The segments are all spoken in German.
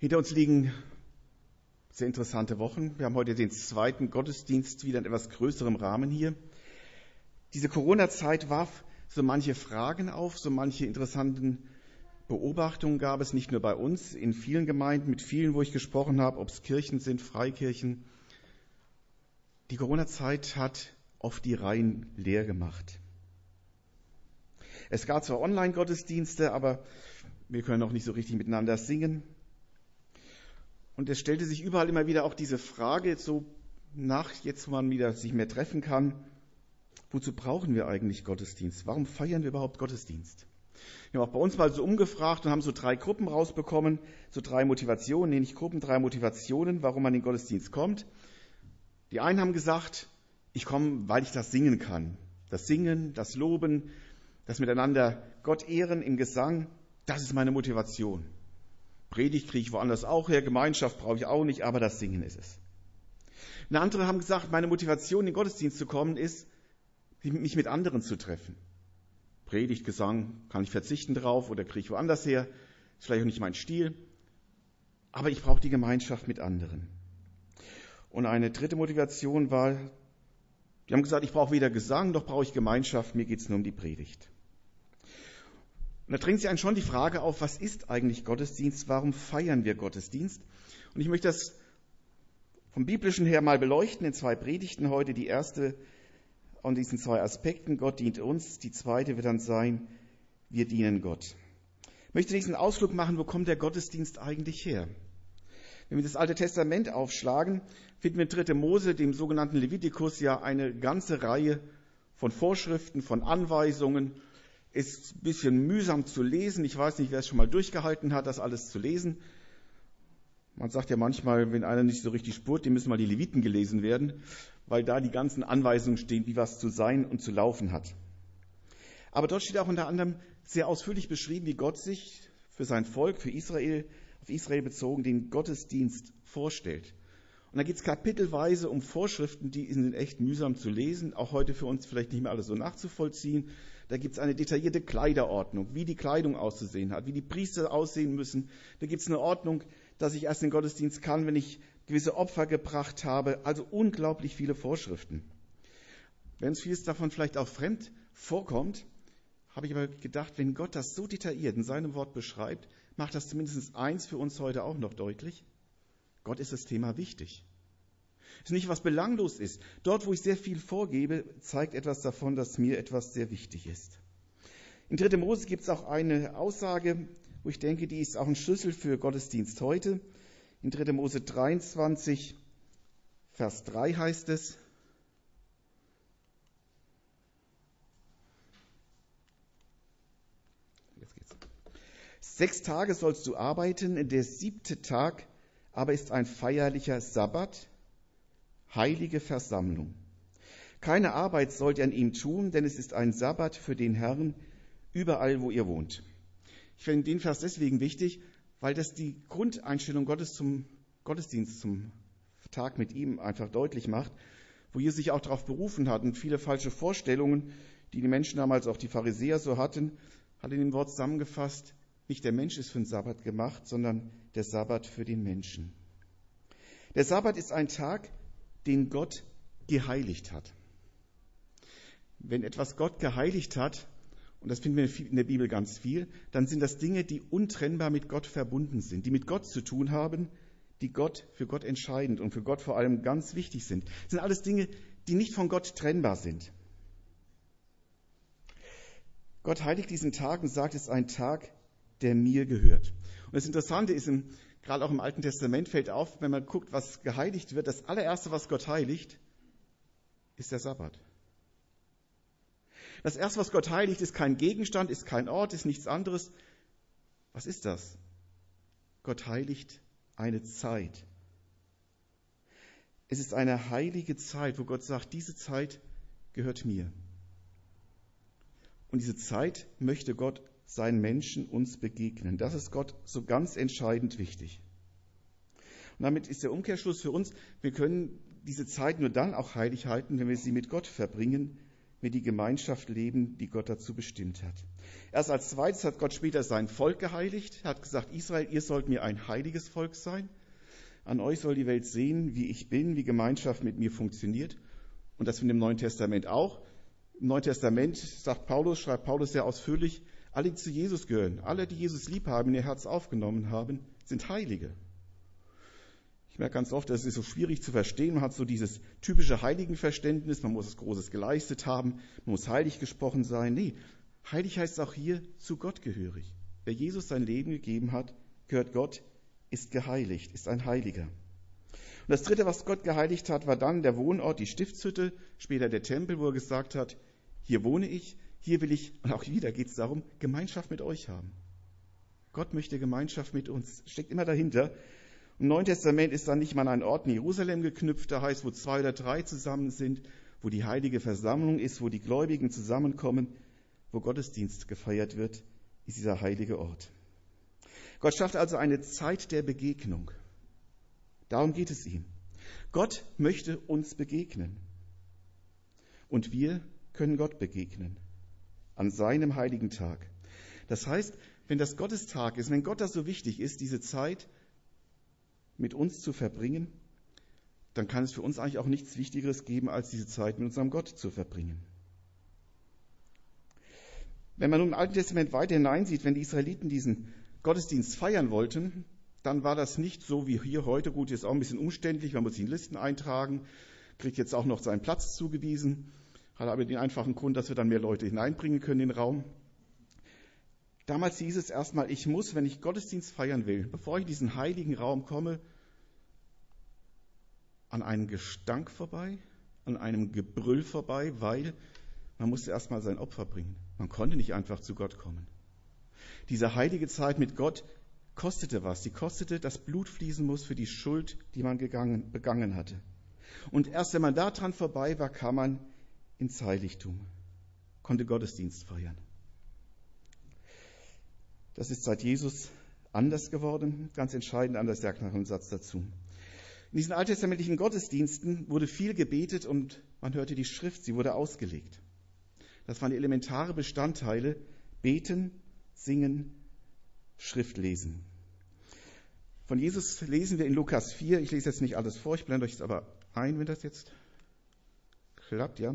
Hinter uns liegen sehr interessante Wochen. Wir haben heute den zweiten Gottesdienst wieder in etwas größerem Rahmen hier. Diese Corona-Zeit warf so manche Fragen auf, so manche interessanten Beobachtungen gab es nicht nur bei uns, in vielen Gemeinden, mit vielen, wo ich gesprochen habe, ob es Kirchen sind, Freikirchen. Die Corona-Zeit hat oft die Reihen leer gemacht. Es gab zwar Online-Gottesdienste, aber wir können auch nicht so richtig miteinander singen. Und es stellte sich überall immer wieder auch diese Frage, so nach jetzt, wo man wieder sich mehr treffen kann, wozu brauchen wir eigentlich Gottesdienst? Warum feiern wir überhaupt Gottesdienst? Wir haben auch bei uns mal so umgefragt und haben so drei Gruppen rausbekommen, so drei Motivationen, nee, nicht Gruppen, drei Motivationen, warum man in den Gottesdienst kommt. Die einen haben gesagt, ich komme, weil ich das singen kann. Das Singen, das Loben, das Miteinander Gott ehren im Gesang, das ist meine Motivation. Predigt kriege ich woanders auch her, Gemeinschaft brauche ich auch nicht, aber das Singen ist es. Eine andere haben gesagt, meine Motivation, in den Gottesdienst zu kommen, ist, mich mit anderen zu treffen. Predigt, Gesang, kann ich verzichten drauf oder kriege ich woanders her, ist vielleicht auch nicht mein Stil, aber ich brauche die Gemeinschaft mit anderen. Und eine dritte Motivation war, die haben gesagt, ich brauche weder Gesang, noch brauche ich Gemeinschaft, mir geht es nur um die Predigt. Und da drängt sich einen schon die Frage auf, was ist eigentlich Gottesdienst? Warum feiern wir Gottesdienst? Und ich möchte das vom biblischen her mal beleuchten in zwei Predigten heute. Die erste an diesen zwei Aspekten, Gott dient uns. Die zweite wird dann sein, wir dienen Gott. Ich möchte diesen Ausflug machen, wo kommt der Gottesdienst eigentlich her? Wenn wir das Alte Testament aufschlagen, finden wir in 3. Mose, dem sogenannten Levitikus, ja eine ganze Reihe von Vorschriften, von Anweisungen ist ein bisschen mühsam zu lesen. Ich weiß nicht, wer es schon mal durchgehalten hat, das alles zu lesen. Man sagt ja manchmal, wenn einer nicht so richtig spurt, dem müssen mal die Leviten gelesen werden, weil da die ganzen Anweisungen stehen, wie was zu sein und zu laufen hat. Aber dort steht auch unter anderem sehr ausführlich beschrieben, wie Gott sich für sein Volk, für Israel, auf Israel bezogen, den Gottesdienst vorstellt. Und da geht es kapitelweise um Vorschriften, die sind echt mühsam zu lesen, auch heute für uns vielleicht nicht mehr alles so nachzuvollziehen. Da gibt es eine detaillierte Kleiderordnung, wie die Kleidung auszusehen hat, wie die Priester aussehen müssen. Da gibt es eine Ordnung, dass ich erst in den Gottesdienst kann, wenn ich gewisse Opfer gebracht habe. Also unglaublich viele Vorschriften. Wenn uns vieles davon vielleicht auch fremd vorkommt, habe ich aber gedacht, wenn Gott das so detailliert in seinem Wort beschreibt, macht das zumindest eins für uns heute auch noch deutlich. Gott ist das Thema wichtig. Es ist nicht, was belanglos ist. Dort, wo ich sehr viel vorgebe, zeigt etwas davon, dass mir etwas sehr wichtig ist. In 3. Mose gibt es auch eine Aussage, wo ich denke, die ist auch ein Schlüssel für Gottesdienst heute. In 3. Mose 23, Vers 3 heißt es, Sechs Tage sollst du arbeiten, der siebte Tag aber ist ein feierlicher Sabbat, heilige Versammlung. Keine Arbeit sollt ihr an ihm tun, denn es ist ein Sabbat für den Herrn überall, wo ihr wohnt. Ich finde den Vers deswegen wichtig, weil das die Grundeinstellung Gottes zum Gottesdienst, zum Tag mit ihm einfach deutlich macht, wo Jesus sich auch darauf berufen hat und viele falsche Vorstellungen, die die Menschen damals, auch die Pharisäer so hatten, hat in dem Wort zusammengefasst, nicht der Mensch ist für den Sabbat gemacht, sondern der Sabbat für den Menschen. Der Sabbat ist ein Tag, den Gott geheiligt hat. Wenn etwas Gott geheiligt hat, und das finden wir in der Bibel ganz viel, dann sind das Dinge, die untrennbar mit Gott verbunden sind, die mit Gott zu tun haben, die Gott für Gott entscheidend und für Gott vor allem ganz wichtig sind. Das sind alles Dinge, die nicht von Gott trennbar sind. Gott heiligt diesen Tag und sagt, es ist ein Tag, der mir gehört. Und das Interessante ist, im gerade auch im Alten Testament fällt auf, wenn man guckt, was geheiligt wird, das allererste, was Gott heiligt, ist der Sabbat. Das erste, was Gott heiligt, ist kein Gegenstand, ist kein Ort, ist nichts anderes. Was ist das? Gott heiligt eine Zeit. Es ist eine heilige Zeit, wo Gott sagt, diese Zeit gehört mir. Und diese Zeit möchte Gott seinen Menschen uns begegnen. Das ist Gott so ganz entscheidend wichtig. Und damit ist der Umkehrschluss für uns, wir können diese Zeit nur dann auch heilig halten, wenn wir sie mit Gott verbringen, wir die Gemeinschaft leben, die Gott dazu bestimmt hat. Erst als zweites hat Gott später sein Volk geheiligt. Er hat gesagt, Israel, ihr sollt mir ein heiliges Volk sein. An euch soll die Welt sehen, wie ich bin, wie Gemeinschaft mit mir funktioniert. Und das finden wir im Neuen Testament auch. Im Neuen Testament sagt Paulus, schreibt Paulus sehr ausführlich, alle, die zu Jesus gehören, alle, die Jesus lieb haben, in ihr Herz aufgenommen haben, sind Heilige. Ich merke ganz oft, das ist so schwierig zu verstehen. Man hat so dieses typische Heiligenverständnis, man muss was Großes geleistet haben, man muss heilig gesprochen sein. Nee, heilig heißt auch hier zu Gott gehörig. Wer Jesus sein Leben gegeben hat, gehört Gott, ist geheiligt, ist ein Heiliger. Und das dritte, was Gott geheiligt hat, war dann der Wohnort, die Stiftshütte, später der Tempel, wo er gesagt hat, hier wohne ich, hier will ich, und auch wieder geht es darum, Gemeinschaft mit euch haben. Gott möchte Gemeinschaft mit uns, steckt immer dahinter. Im Neuen Testament ist dann nicht mal ein Ort in Jerusalem geknüpft, da heißt, wo zwei oder drei zusammen sind, wo die heilige Versammlung ist, wo die Gläubigen zusammenkommen, wo Gottesdienst gefeiert wird, ist dieser heilige Ort. Gott schafft also eine Zeit der Begegnung. Darum geht es ihm. Gott möchte uns begegnen. Und wir können Gott begegnen. An seinem heiligen Tag. Das heißt, wenn das Gottestag ist, wenn Gott das so wichtig ist, diese Zeit mit uns zu verbringen, dann kann es für uns eigentlich auch nichts Wichtigeres geben, als diese Zeit mit unserem Gott zu verbringen. Wenn man nun im Alten Testament weiter hineinsieht, wenn die Israeliten diesen Gottesdienst feiern wollten, dann war das nicht so wie hier heute. Gut, jetzt auch ein bisschen umständlich, man muss sich in Listen eintragen, kriegt jetzt auch noch seinen Platz zugewiesen, hat aber den einfachen Grund, dass wir dann mehr Leute hineinbringen können in den Raum. Damals hieß es erstmal, ich muss, wenn ich Gottesdienst feiern will, bevor ich in diesen heiligen Raum komme, an einem Gestank vorbei, an einem Gebrüll vorbei, weil man musste erstmal sein Opfer bringen. Man konnte nicht einfach zu Gott kommen. Diese heilige Zeit mit Gott kostete was. Sie kostete, dass Blut fließen muss für die Schuld, die man gegangen, begangen hatte. Und erst wenn man da dran vorbei war, kam man ins Heiligtum, konnte Gottesdienst feiern. Das ist seit Jesus anders geworden, ganz entscheidend anders, sagt nach einem Satz dazu. In diesen alttestamentlichen Gottesdiensten wurde viel gebetet und man hörte die Schrift, sie wurde ausgelegt. Das waren elementare Bestandteile, beten, singen, Schrift lesen. Von Jesus lesen wir in Lukas 4, ich lese jetzt nicht alles vor, ich blende euch das aber ein, wenn das jetzt klappt, ja.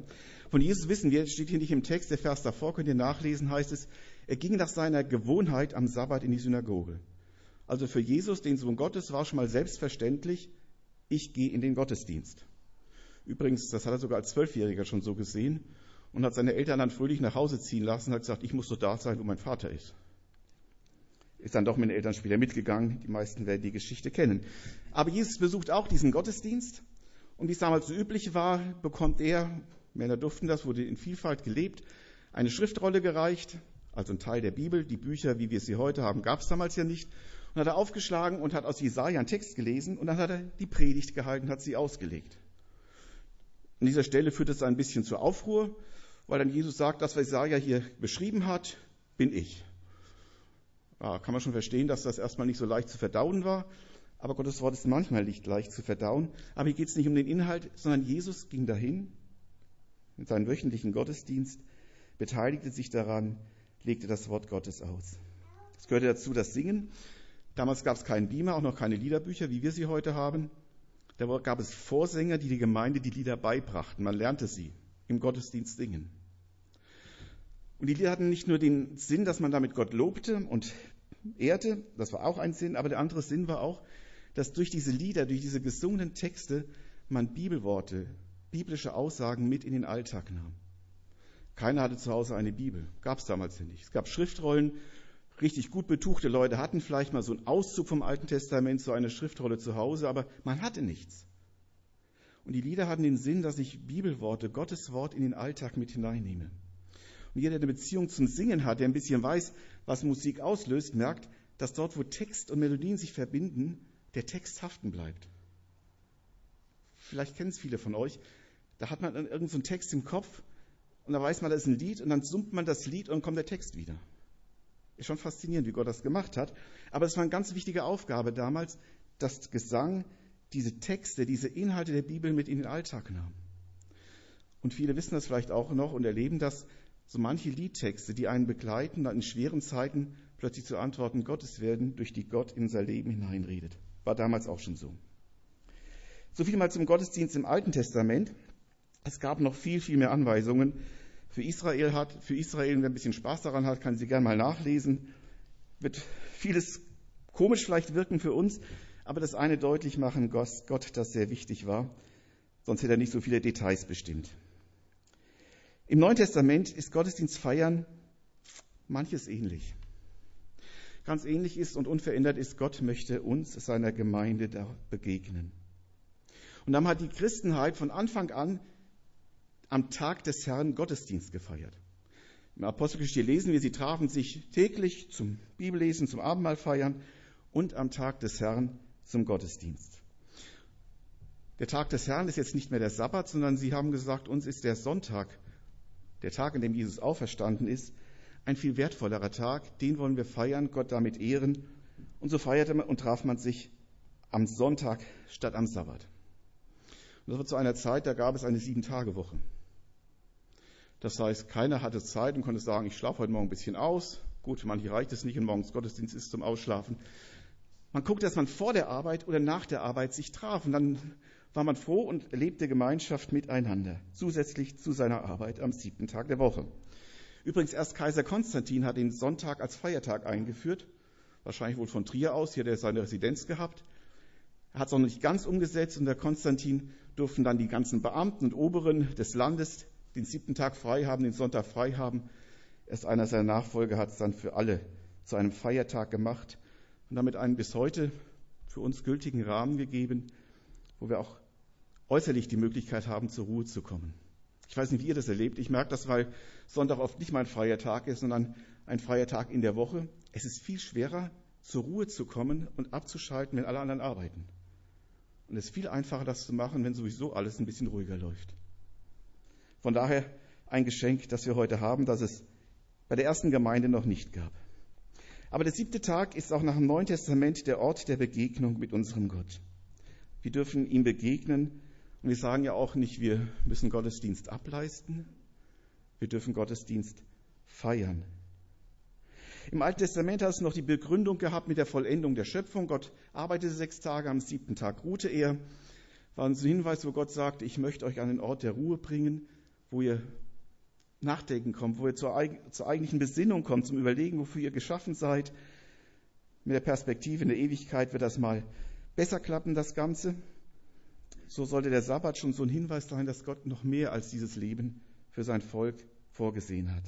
Von Jesus wissen wir, steht hier nicht im Text, der Vers davor könnt ihr nachlesen, heißt es, er ging nach seiner Gewohnheit am Sabbat in die Synagoge. Also für Jesus, den Sohn Gottes, war schon mal selbstverständlich, ich gehe in den Gottesdienst. Übrigens, das hat er sogar als Zwölfjähriger schon so gesehen und hat seine Eltern dann fröhlich nach Hause ziehen lassen und hat gesagt, ich muss so da sein, wo mein Vater ist. Ist dann doch mit den Eltern später mitgegangen. Die meisten werden die Geschichte kennen. Aber Jesus besucht auch diesen Gottesdienst. Und wie es damals so üblich war, bekommt er, Männer durften das, wurde in Vielfalt gelebt, eine Schriftrolle gereicht, also ein Teil der Bibel. Die Bücher, wie wir sie heute haben, gab es damals ja nicht. Und hat er aufgeschlagen und hat aus Jesaja einen Text gelesen und dann hat er die Predigt gehalten, hat sie ausgelegt. An dieser Stelle führt es ein bisschen zur Aufruhr, weil dann Jesus sagt, das, was Jesaja hier beschrieben hat, bin ich. Ja, kann man schon verstehen, dass das erstmal nicht so leicht zu verdauen war. Aber Gottes Wort ist manchmal nicht leicht zu verdauen. Aber hier geht es nicht um den Inhalt, sondern Jesus ging dahin mit seinem wöchentlichen Gottesdienst, beteiligte sich daran, legte das Wort Gottes aus. Es gehörte dazu das Singen. Damals gab es keinen Beamer, auch noch keine Liederbücher, wie wir sie heute haben. Da gab es Vorsänger, die die Gemeinde die Lieder beibrachten. Man lernte sie im Gottesdienst singen. Und die Lieder hatten nicht nur den Sinn, dass man damit Gott lobte und ehrte, das war auch ein Sinn, aber der andere Sinn war auch, dass durch diese Lieder, durch diese gesungenen Texte man Bibelworte, biblische Aussagen mit in den Alltag nahm. Keiner hatte zu Hause eine Bibel, gab es damals ja nicht. Es gab Schriftrollen, richtig gut betuchte Leute hatten vielleicht mal so einen Auszug vom Alten Testament, so eine Schriftrolle zu Hause, aber man hatte nichts. Und die Lieder hatten den Sinn, dass ich Bibelworte, Gottes Wort in den Alltag mit hineinnehme. Und jeder, der eine Beziehung zum Singen hat, der ein bisschen weiß, was Musik auslöst, merkt, dass dort, wo Text und Melodien sich verbinden, der Text haften bleibt. Vielleicht kennen es viele von euch. Da hat man irgendeinen so Text im Kopf und da weiß man, das ist ein Lied und dann summt man das Lied und dann kommt der Text wieder. Ist schon faszinierend, wie Gott das gemacht hat. Aber es war eine ganz wichtige Aufgabe damals, dass Gesang diese Texte, diese Inhalte der Bibel mit in den Alltag nahm. Und viele wissen das vielleicht auch noch und erleben das, so manche Liedtexte, die einen begleiten, dann in schweren Zeiten plötzlich zu Antworten Gottes werden, durch die Gott in sein Leben hineinredet. War damals auch schon so. So viel mal zum Gottesdienst im Alten Testament. Es gab noch viel, viel mehr Anweisungen. Für Israel hat, für Israel, wer ein bisschen Spaß daran hat, kann sie gerne mal nachlesen. Wird vieles komisch vielleicht wirken für uns, aber das eine deutlich machen, Gott das sehr wichtig war. Sonst hätte er nicht so viele Details bestimmt. Im Neuen Testament ist Gottesdienstfeiern manches ähnlich. Ganz ähnlich ist und unverändert ist, Gott möchte uns, seiner Gemeinde, da begegnen. Und dann hat die Christenheit von Anfang an am Tag des Herrn Gottesdienst gefeiert. Im Apostelgeschichte lesen wir, sie trafen sich täglich zum Bibellesen, zum Abendmahl feiern und am Tag des Herrn zum Gottesdienst. Der Tag des Herrn ist jetzt nicht mehr der Sabbat, sondern sie haben gesagt, uns ist der Sonntag, der Tag, an dem Jesus auferstanden ist, ein viel wertvollerer Tag. Den wollen wir feiern, Gott damit ehren. Und so feierte man und traf man sich am Sonntag statt am Sabbat. Und das war zu einer Zeit, da gab es eine Sieben-Tage-Woche. Das heißt, keiner hatte Zeit und konnte sagen, ich schlafe heute Morgen ein bisschen aus. Gut, manche reicht es nicht und morgens Gottesdienst ist zum Ausschlafen. Man guckt, dass man vor der Arbeit oder nach der Arbeit sich traf. Und dann war man froh und erlebte Gemeinschaft miteinander, zusätzlich zu seiner Arbeit am siebten Tag der Woche. Übrigens, erst Kaiser Konstantin hat den Sonntag als Feiertag eingeführt. Wahrscheinlich wohl von Trier aus. Hier hat er seine Residenz gehabt. Er hat es noch nicht ganz umgesetzt. Unter Konstantin durften dann die ganzen Beamten und Oberen des Landes den siebten Tag frei haben, den Sonntag frei haben. Erst einer seiner Nachfolger hat es dann für alle zu einem Feiertag gemacht und damit einen bis heute für uns gültigen Rahmen gegeben, wo wir auch äußerlich die Möglichkeit haben, zur Ruhe zu kommen. Ich weiß nicht, wie ihr das erlebt. Ich merke das, weil Sonntag oft nicht mein freier Tag ist, sondern ein freier Tag in der Woche. Es ist viel schwerer, zur Ruhe zu kommen und abzuschalten, wenn alle anderen arbeiten. Und es ist viel einfacher, das zu machen, wenn sowieso alles ein bisschen ruhiger läuft. Von daher ein Geschenk, das wir heute haben, das es bei der ersten Gemeinde noch nicht gab. Aber der siebte Tag ist auch nach dem Neuen Testament der Ort der Begegnung mit unserem Gott. Wir dürfen ihm begegnen und wir sagen ja auch nicht, wir müssen Gottesdienst ableisten. Wir dürfen Gottesdienst feiern. Im Alten Testament hat es noch die Begründung gehabt mit der Vollendung der Schöpfung. Gott arbeitete sechs Tage, am siebten Tag ruhte er. War ein Hinweis, wo Gott sagte, ich möchte euch an den Ort der Ruhe bringen, wo ihr nachdenken kommt, wo ihr zur, zur eigentlichen Besinnung kommt, zum Überlegen, wofür ihr geschaffen seid. Mit der Perspektive in der Ewigkeit wird das mal besser klappen, das Ganze so sollte der Sabbat schon so ein Hinweis sein, dass Gott noch mehr als dieses Leben für sein Volk vorgesehen hat.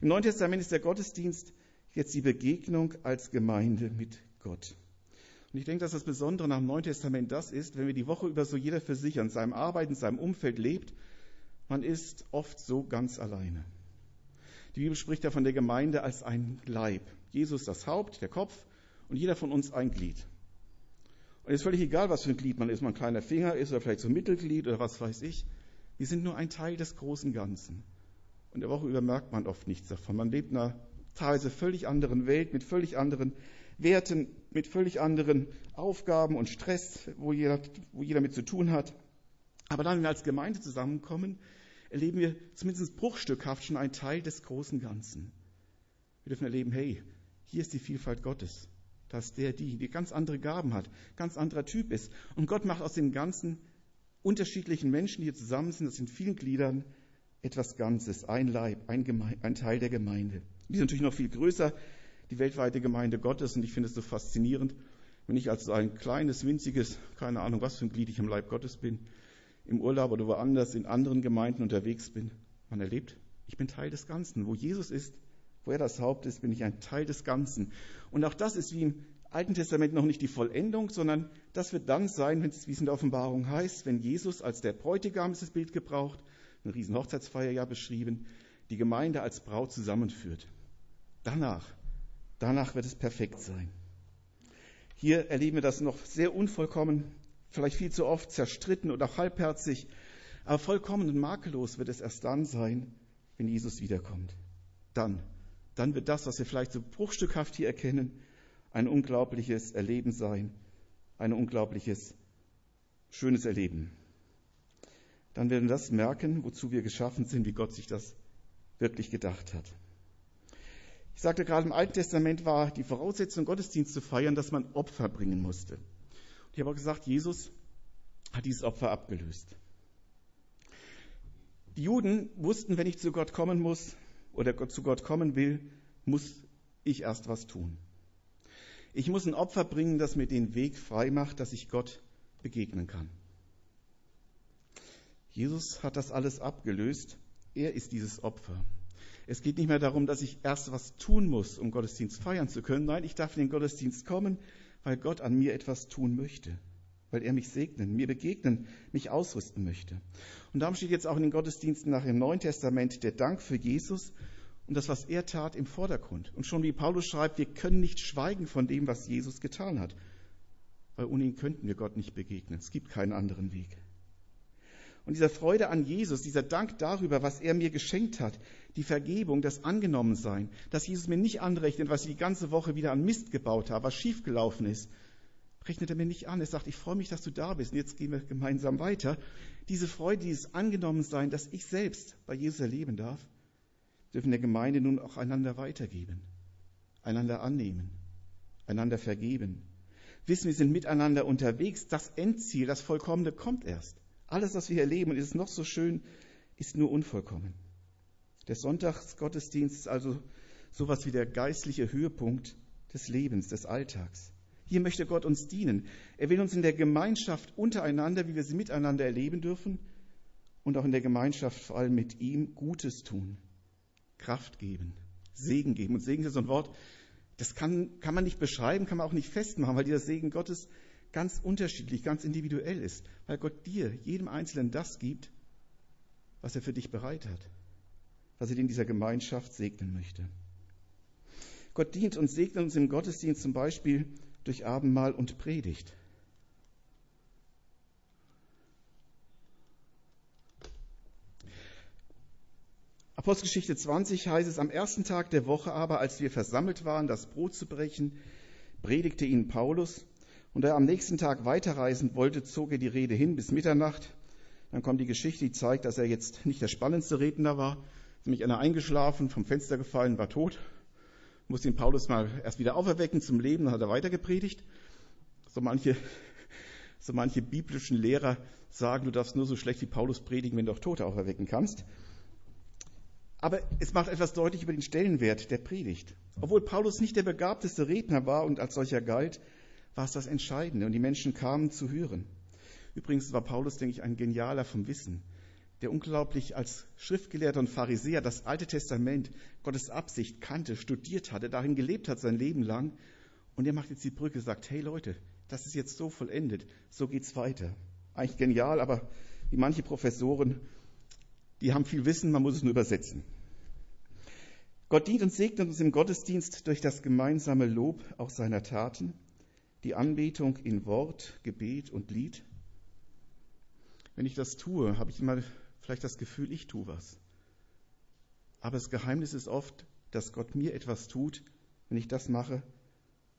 Im Neuen Testament ist der Gottesdienst jetzt die Begegnung als Gemeinde mit Gott. Und ich denke, dass das Besondere nach dem Neuen Testament das ist, wenn wir die Woche über so jeder für sich an seinem Arbeiten, in seinem Umfeld lebt, man ist oft so ganz alleine. Die Bibel spricht ja von der Gemeinde als ein Leib. Jesus das Haupt, der Kopf und jeder von uns ein Glied. Und es ist völlig egal, was für ein Glied man ist, man ein kleiner Finger ist oder vielleicht so ein Mittelglied oder was weiß ich. Wir sind nur ein Teil des großen Ganzen. Und der Woche über merkt man oft nichts davon. Man lebt in einer teilweise völlig anderen Welt, mit völlig anderen Werten, mit völlig anderen Aufgaben und Stress, wo jeder, wo jeder mit zu tun hat. Aber dann, wenn wir als Gemeinde zusammenkommen, erleben wir zumindest bruchstückhaft schon einen Teil des großen Ganzen. Wir dürfen erleben, hey, hier ist die Vielfalt Gottes dass der, die, die ganz andere Gaben hat, ganz anderer Typ ist. Und Gott macht aus den ganzen unterschiedlichen Menschen, die hier zusammen sind, das sind vielen Gliedern, etwas Ganzes, ein Leib, ein, ein Teil der Gemeinde. Die ist natürlich noch viel größer, die weltweite Gemeinde Gottes. Und ich finde es so faszinierend, wenn ich als ein kleines, winziges, keine Ahnung, was für ein Glied ich im Leib Gottes bin, im Urlaub oder woanders in anderen Gemeinden unterwegs bin. Man erlebt, ich bin Teil des Ganzen. Wo Jesus ist, wo er das Haupt ist, bin ich ein Teil des Ganzen. Und auch das ist wie im Alten Testament noch nicht die Vollendung, sondern das wird dann sein, wenn es, wie es in der Offenbarung heißt, wenn Jesus als der Bräutigam ist das Bild gebraucht, eine riesen Hochzeitsfeier ja beschrieben, die Gemeinde als Braut zusammenführt. Danach, danach wird es perfekt sein. Hier erleben wir das noch sehr unvollkommen, vielleicht viel zu oft zerstritten auch halbherzig, aber vollkommen und makellos wird es erst dann sein, wenn Jesus wiederkommt. Dann dann wird das, was wir vielleicht so bruchstückhaft hier erkennen, ein unglaubliches Erleben sein, ein unglaubliches, schönes Erleben. dann werden wir das merken, wozu wir geschaffen sind, wie Gott sich das wirklich gedacht hat. Ich sagte gerade, im Alten Testament war die Voraussetzung, Gottesdienst zu feiern, dass man Opfer bringen musste. Ich habe auch gesagt, Jesus hat dieses Opfer abgelöst. Die Juden wussten, wenn ich zu Gott kommen muss oder zu Gott kommen will, muss ich erst was tun. Ich muss ein Opfer bringen, das mir den Weg frei macht, dass ich Gott begegnen kann. Jesus hat das alles abgelöst. Er ist dieses Opfer. Es geht nicht mehr darum, dass ich erst was tun muss, um Gottesdienst feiern zu können. Nein, ich darf in den Gottesdienst kommen, weil Gott an mir etwas tun möchte, weil er mich segnen, mir begegnen, mich ausrüsten möchte. Und darum steht jetzt auch in den Gottesdiensten nach dem Neuen Testament der Dank für Jesus und das, was er tat, im Vordergrund. Und schon wie Paulus schreibt, wir können nicht schweigen von dem, was Jesus getan hat, weil ohne ihn könnten wir Gott nicht begegnen. Es gibt keinen anderen Weg. Und dieser Freude an Jesus, dieser Dank darüber, was er mir geschenkt hat, die Vergebung, das Angenommensein, dass Jesus mir nicht anrechnet, was ich die ganze Woche wieder an Mist gebaut habe, was schiefgelaufen ist, rechnet er mir nicht an. Er sagt, ich freue mich, dass du da bist und jetzt gehen wir gemeinsam weiter. Diese Freude, dieses Angenommensein, dass ich selbst bei Jesus erleben darf, dürfen der Gemeinde nun auch einander weitergeben, einander annehmen, einander vergeben. Wissen, wir sind miteinander unterwegs. Das Endziel, das Vollkommene kommt erst. Alles, was wir erleben, und es ist noch so schön, ist nur unvollkommen. Der Sonntagsgottesdienst ist also sowas wie der geistliche Höhepunkt des Lebens, des Alltags. Hier möchte Gott uns dienen. Er will uns in der Gemeinschaft untereinander, wie wir sie miteinander erleben dürfen, und auch in der Gemeinschaft vor allem mit ihm Gutes tun, Kraft geben, Segen geben. Und Segen ist so ein Wort, das kann, kann man nicht beschreiben, kann man auch nicht festmachen, weil dieser Segen Gottes ganz unterschiedlich, ganz individuell ist, weil Gott dir, jedem Einzelnen das gibt, was er für dich bereit hat, was er in dieser Gemeinschaft segnen möchte. Gott dient und segnet uns im Gottesdienst zum Beispiel durch Abendmahl und Predigt. Apostelgeschichte 20 heißt es, am ersten Tag der Woche aber, als wir versammelt waren, das Brot zu brechen, predigte ihnen Paulus und da er am nächsten Tag weiterreisen wollte, zog er die Rede hin bis Mitternacht. Dann kommt die Geschichte, die zeigt, dass er jetzt nicht der spannendste Redner war. Nämlich einer eingeschlafen, vom Fenster gefallen, war tot. Musste ihn Paulus mal erst wieder auferwecken zum Leben, dann hat er weiter gepredigt. So manche, so manche biblischen Lehrer sagen, du darfst nur so schlecht wie Paulus predigen, wenn du auch Tote auferwecken kannst. Aber es macht etwas deutlich über den Stellenwert der Predigt. Obwohl Paulus nicht der begabteste Redner war und als solcher galt, war es das Entscheidende und die Menschen kamen zu hören. Übrigens war Paulus, denke ich, ein Genialer vom Wissen, der unglaublich als Schriftgelehrter und Pharisäer das Alte Testament, Gottes Absicht kannte, studiert hatte, darin gelebt hat sein Leben lang. Und er macht jetzt die Brücke, sagt, hey Leute, das ist jetzt so vollendet, so geht's weiter. Eigentlich genial, aber wie manche Professoren, die haben viel Wissen, man muss es nur übersetzen. Gott dient und segnet uns im Gottesdienst durch das gemeinsame Lob auch seiner Taten die Anbetung in Wort, Gebet und Lied. Wenn ich das tue, habe ich immer vielleicht das Gefühl, ich tue was. Aber das Geheimnis ist oft, dass Gott mir etwas tut, wenn ich das mache,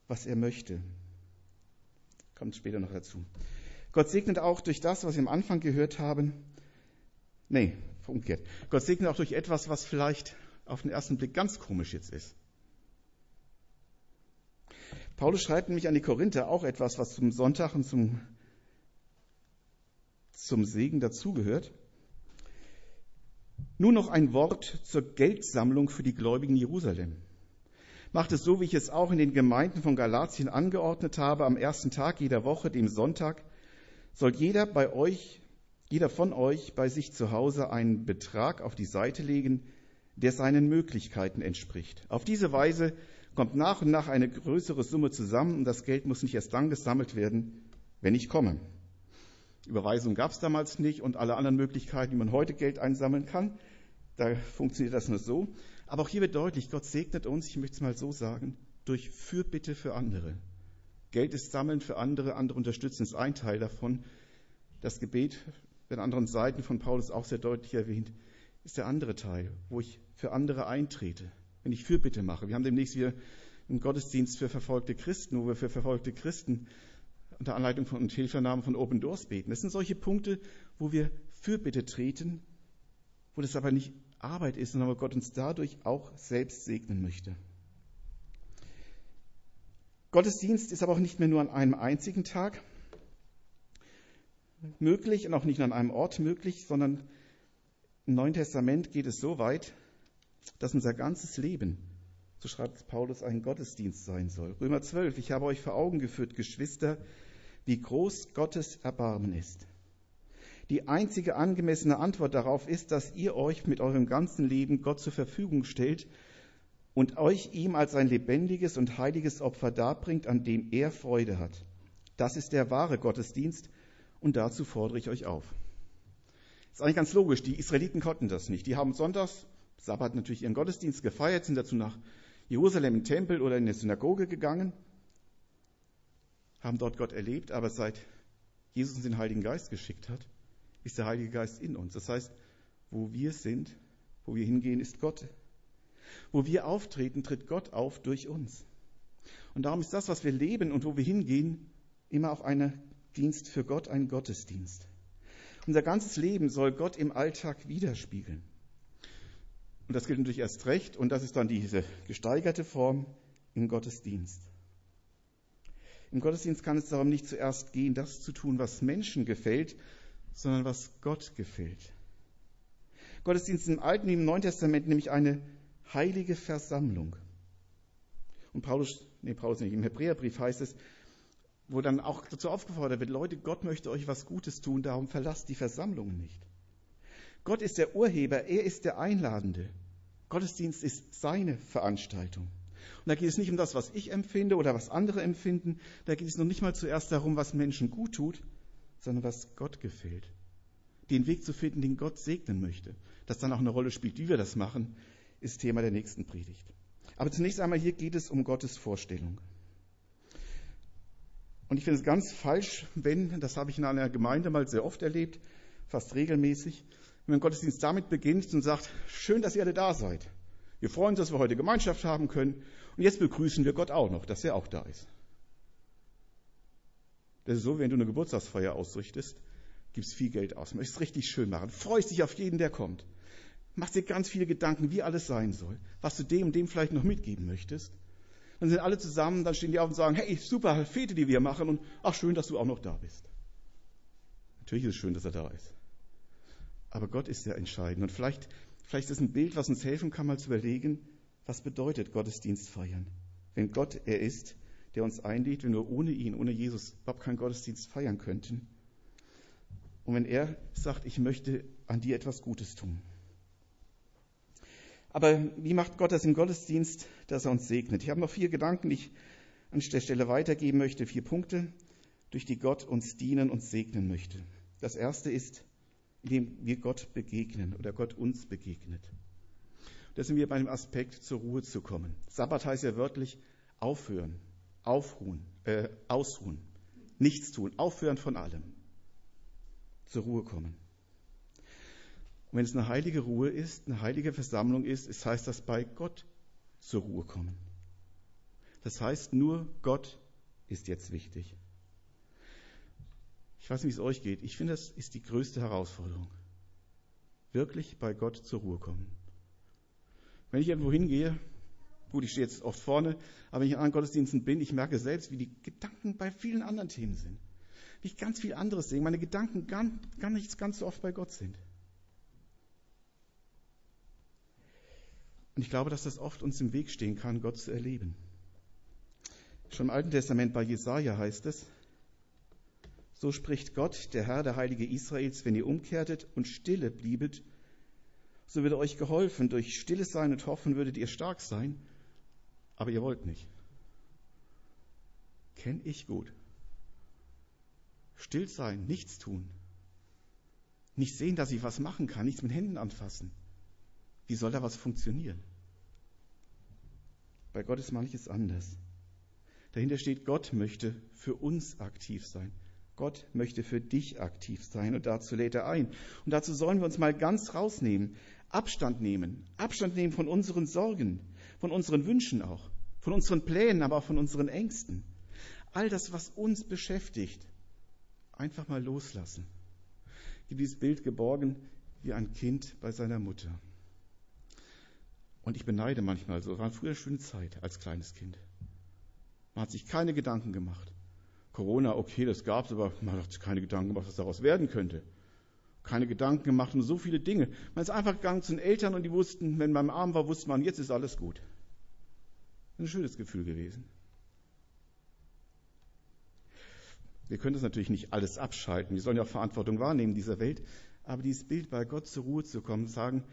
was er möchte. Kommt später noch dazu. Gott segnet auch durch das, was wir am Anfang gehört haben. Nee, umgekehrt. Gott segnet auch durch etwas, was vielleicht auf den ersten Blick ganz komisch jetzt ist. Paulus schreibt nämlich an die Korinther auch etwas, was zum Sonntag und zum, zum Segen dazugehört. Nur noch ein Wort zur Geldsammlung für die Gläubigen Jerusalem. Macht es so, wie ich es auch in den Gemeinden von Galatien angeordnet habe, am ersten Tag jeder Woche, dem Sonntag, soll jeder bei euch, jeder von euch bei sich zu Hause einen Betrag auf die Seite legen, der seinen Möglichkeiten entspricht. Auf diese Weise kommt nach und nach eine größere Summe zusammen und das Geld muss nicht erst dann gesammelt werden, wenn ich komme. Überweisung gab es damals nicht und alle anderen Möglichkeiten, wie man heute Geld einsammeln kann. Da funktioniert das nur so. Aber auch hier wird deutlich, Gott segnet uns, ich möchte es mal so sagen, durch Fürbitte für andere. Geld ist Sammeln für andere, andere unterstützen ist ein Teil davon. Das Gebet, an anderen Seiten von Paulus auch sehr deutlich erwähnt, ist der andere Teil, wo ich für andere eintrete, wenn ich Fürbitte mache. Wir haben demnächst wieder einen Gottesdienst für verfolgte Christen, wo wir für verfolgte Christen unter Anleitung von und Hilfernahme von Open Doors beten. Das sind solche Punkte, wo wir Fürbitte treten, wo das aber nicht Arbeit ist, sondern wo Gott uns dadurch auch selbst segnen möchte. Gottesdienst ist aber auch nicht mehr nur an einem einzigen Tag möglich und auch nicht nur an einem Ort möglich, sondern im Neuen Testament geht es so weit, dass unser ganzes Leben, so schreibt Paulus, ein Gottesdienst sein soll. Römer 12, ich habe euch vor Augen geführt, Geschwister, wie groß Gottes Erbarmen ist. Die einzige angemessene Antwort darauf ist, dass ihr euch mit eurem ganzen Leben Gott zur Verfügung stellt und euch ihm als ein lebendiges und heiliges Opfer darbringt, an dem er Freude hat. Das ist der wahre Gottesdienst und dazu fordere ich euch auf. Ist eigentlich ganz logisch. Die Israeliten konnten das nicht. Die haben sonntags, Sabbat natürlich ihren Gottesdienst gefeiert, sind dazu nach Jerusalem im Tempel oder in der Synagoge gegangen, haben dort Gott erlebt, aber seit Jesus uns den Heiligen Geist geschickt hat, ist der Heilige Geist in uns. Das heißt, wo wir sind, wo wir hingehen, ist Gott. Wo wir auftreten, tritt Gott auf durch uns. Und darum ist das, was wir leben und wo wir hingehen, immer auch ein Dienst für Gott, ein Gottesdienst. Unser ganzes Leben soll Gott im Alltag widerspiegeln. Und das gilt natürlich erst recht, und das ist dann diese gesteigerte Form im Gottesdienst. Im Gottesdienst kann es darum nicht zuerst gehen, das zu tun, was Menschen gefällt, sondern was Gott gefällt. Gottesdienst im Alten wie im Neuen Testament nämlich eine heilige Versammlung. Und Paulus, nee, Paulus nicht, im Hebräerbrief heißt es, wo dann auch dazu aufgefordert wird, Leute, Gott möchte euch was Gutes tun, darum verlasst die Versammlungen nicht. Gott ist der Urheber, er ist der Einladende. Gottesdienst ist seine Veranstaltung. Und da geht es nicht um das, was ich empfinde oder was andere empfinden, da geht es noch nicht mal zuerst darum, was Menschen gut tut, sondern was Gott gefällt. Den Weg zu finden, den Gott segnen möchte. Dass dann auch eine Rolle spielt, wie wir das machen, ist Thema der nächsten Predigt. Aber zunächst einmal hier geht es um Gottes Vorstellung. Und ich finde es ganz falsch, wenn, das habe ich in einer Gemeinde mal sehr oft erlebt, fast regelmäßig, wenn Gottesdienst damit beginnt und sagt, schön, dass ihr alle da seid. Wir freuen uns, dass wir heute Gemeinschaft haben können. Und jetzt begrüßen wir Gott auch noch, dass er auch da ist. Das ist so, wenn du eine Geburtstagsfeier ausrichtest, gibst viel Geld aus, möchtest es richtig schön machen, freust dich auf jeden, der kommt, machst dir ganz viele Gedanken, wie alles sein soll, was du dem und dem vielleicht noch mitgeben möchtest. Dann sind alle zusammen, dann stehen die auf und sagen, hey, super Fete, die wir machen und ach, schön, dass du auch noch da bist. Natürlich ist es schön, dass er da ist. Aber Gott ist ja entscheidend. Und vielleicht, vielleicht ist ein Bild, was uns helfen kann, mal zu überlegen, was bedeutet Gottesdienst feiern? Wenn Gott er ist, der uns einlädt, wenn wir ohne ihn, ohne Jesus überhaupt keinen Gottesdienst feiern könnten. Und wenn er sagt, ich möchte an dir etwas Gutes tun. Aber wie macht Gott das im Gottesdienst, dass er uns segnet? Ich habe noch vier Gedanken, die ich an der Stelle weitergeben möchte, vier Punkte, durch die Gott uns dienen und segnen möchte. Das erste ist, indem wir Gott begegnen oder Gott uns begegnet. Da sind wir bei dem Aspekt, zur Ruhe zu kommen. Sabbat heißt ja wörtlich aufhören, aufruhen, äh, ausruhen, nichts tun, aufhören von allem, zur Ruhe kommen. Und wenn es eine heilige Ruhe ist, eine heilige Versammlung ist, es heißt das bei Gott zur Ruhe kommen. Das heißt, nur Gott ist jetzt wichtig. Ich weiß nicht, wie es euch geht. Ich finde, das ist die größte Herausforderung. Wirklich bei Gott zur Ruhe kommen. Wenn ich irgendwo hingehe, Gut, ich stehe jetzt oft vorne, aber wenn ich in anderen Gottesdiensten bin, ich merke selbst, wie die Gedanken bei vielen anderen Themen sind. Wie ich ganz viel anderes sehe. Meine Gedanken gar, gar nicht ganz so oft bei Gott sind. Und ich glaube, dass das oft uns im Weg stehen kann, Gott zu erleben. Schon im Alten Testament bei Jesaja heißt es, so spricht Gott, der Herr, der Heilige Israels, wenn ihr umkehrtet und stille bliebet, so würde euch geholfen, durch stilles Sein und Hoffen würdet ihr stark sein aber ihr wollt nicht. Kenn ich gut. Still sein, nichts tun. Nicht sehen, dass ich was machen kann, nichts mit Händen anfassen. Wie soll da was funktionieren? Bei Gott ist manches anders. Dahinter steht, Gott möchte für uns aktiv sein. Gott möchte für dich aktiv sein und dazu lädt er ein. Und dazu sollen wir uns mal ganz rausnehmen, Abstand nehmen, Abstand nehmen von unseren Sorgen, von unseren Wünschen auch, von unseren Plänen, aber auch von unseren Ängsten. All das, was uns beschäftigt, einfach mal loslassen. Habe dieses Bild geborgen wie ein Kind bei seiner Mutter. Und ich beneide manchmal so. War früher eine schöne Zeit als kleines Kind. Man hat sich keine Gedanken gemacht. Corona, okay, das gab es, aber man hat sich keine Gedanken gemacht, was daraus werden könnte. Keine Gedanken gemacht um so viele Dinge. Man ist einfach gegangen zu den Eltern und die wussten, wenn man arm war, wusste man, jetzt ist alles gut. Ein schönes Gefühl gewesen. Wir können das natürlich nicht alles abschalten. Wir sollen ja auch Verantwortung wahrnehmen in dieser Welt. Aber dieses Bild, bei Gott zur Ruhe zu kommen, sagen,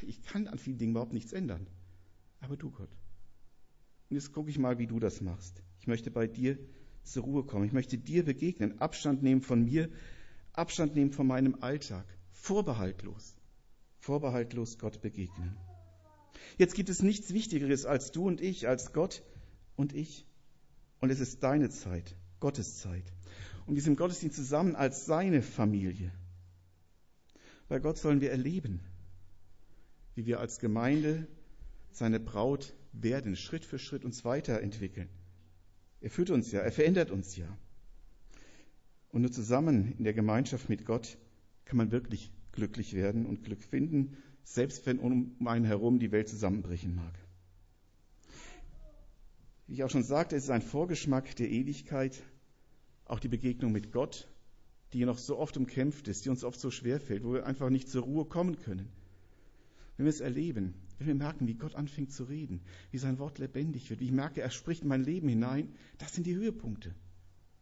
ich kann an vielen Dingen überhaupt nichts ändern. Aber du, Gott. Und jetzt gucke ich mal, wie du das machst. Ich möchte bei dir zur Ruhe kommen. Ich möchte dir begegnen, Abstand nehmen von mir, Abstand nehmen von meinem Alltag. Vorbehaltlos. Vorbehaltlos Gott begegnen. Jetzt gibt es nichts Wichtigeres als du und ich, als Gott und ich. Und es ist deine Zeit. Gottes Zeit. Und wir sind Gottesdienst zusammen als seine Familie. Bei Gott sollen wir erleben, wie wir als Gemeinde seine Braut werden, Schritt für Schritt uns weiterentwickeln. Er führt uns ja, er verändert uns ja. Und nur zusammen in der Gemeinschaft mit Gott kann man wirklich glücklich werden und Glück finden, selbst wenn um einen herum die Welt zusammenbrechen mag. Wie ich auch schon sagte, es ist ein Vorgeschmack der Ewigkeit, auch die Begegnung mit Gott, die noch so oft umkämpft ist, die uns oft so schwer fällt, wo wir einfach nicht zur Ruhe kommen können. Wenn wir es erleben, wenn wir merken, wie Gott anfängt zu reden, wie sein Wort lebendig wird, wie ich merke, er spricht in mein Leben hinein, das sind die Höhepunkte.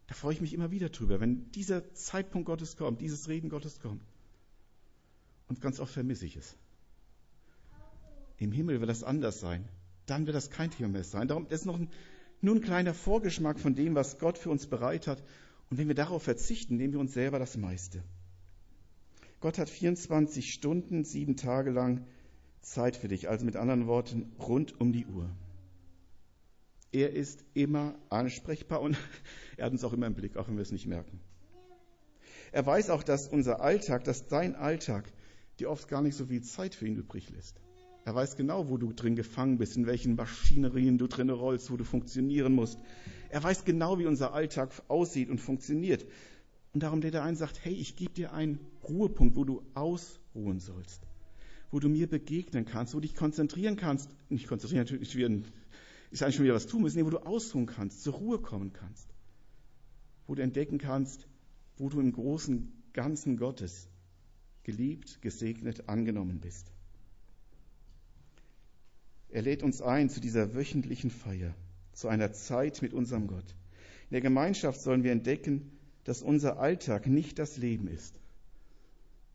Da freue ich mich immer wieder drüber, wenn dieser Zeitpunkt Gottes kommt, dieses Reden Gottes kommt. Und ganz oft vermisse ich es. Im Himmel wird das anders sein. Dann wird das kein Thema mehr sein. Darum, ist noch ein nur ein kleiner Vorgeschmack von dem, was Gott für uns bereit hat. Und wenn wir darauf verzichten, nehmen wir uns selber das meiste. Gott hat 24 Stunden, sieben Tage lang Zeit für dich. Also mit anderen Worten, rund um die Uhr. Er ist immer ansprechbar und er hat uns auch immer im Blick, auch wenn wir es nicht merken. Er weiß auch, dass unser Alltag, dass dein Alltag dir oft gar nicht so viel Zeit für ihn übrig lässt. Er weiß genau, wo du drin gefangen bist, in welchen Maschinerien du drin rollst, wo du funktionieren musst. Er weiß genau, wie unser Alltag aussieht und funktioniert. Und darum lädt er ein sagt, hey, ich gebe dir einen Ruhepunkt, wo du ausruhen sollst. Wo du mir begegnen kannst, wo du dich konzentrieren kannst. Nicht konzentrieren, natürlich ist eigentlich schon wieder was tun müssen, nee, wo du ausruhen kannst, zur Ruhe kommen kannst. Wo du entdecken kannst, wo du im großen Ganzen Gottes geliebt, gesegnet, angenommen bist. Er lädt uns ein zu dieser wöchentlichen Feier, zu einer Zeit mit unserem Gott. In der Gemeinschaft sollen wir entdecken, dass unser Alltag nicht das Leben ist,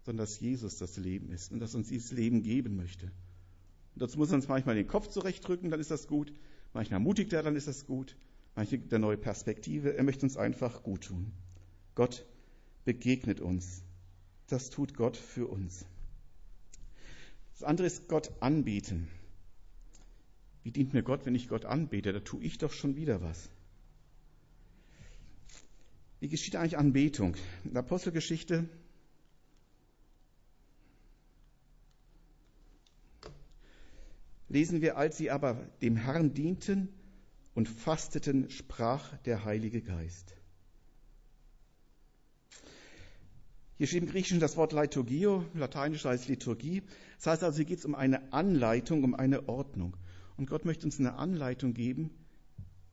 sondern dass Jesus das Leben ist und dass uns dieses Leben geben möchte. Und dazu muss er uns manchmal den Kopf zurechtdrücken, dann ist das gut. Manchmal ermutigt er, dann ist das gut. Manchmal gibt er neue Perspektive. Er möchte uns einfach gut tun. Gott begegnet uns. Das tut Gott für uns. Das andere ist Gott anbieten. Wie dient mir Gott, wenn ich Gott anbete? Da tue ich doch schon wieder was. Wie geschieht eigentlich Anbetung? In der Apostelgeschichte lesen wir, als sie aber dem Herrn dienten und fasteten, sprach der Heilige Geist. Hier steht im Griechischen das Wort Liturgio, lateinisch heißt Liturgie. Das heißt also, hier geht es um eine Anleitung, um eine Ordnung. Und Gott möchte uns eine Anleitung geben,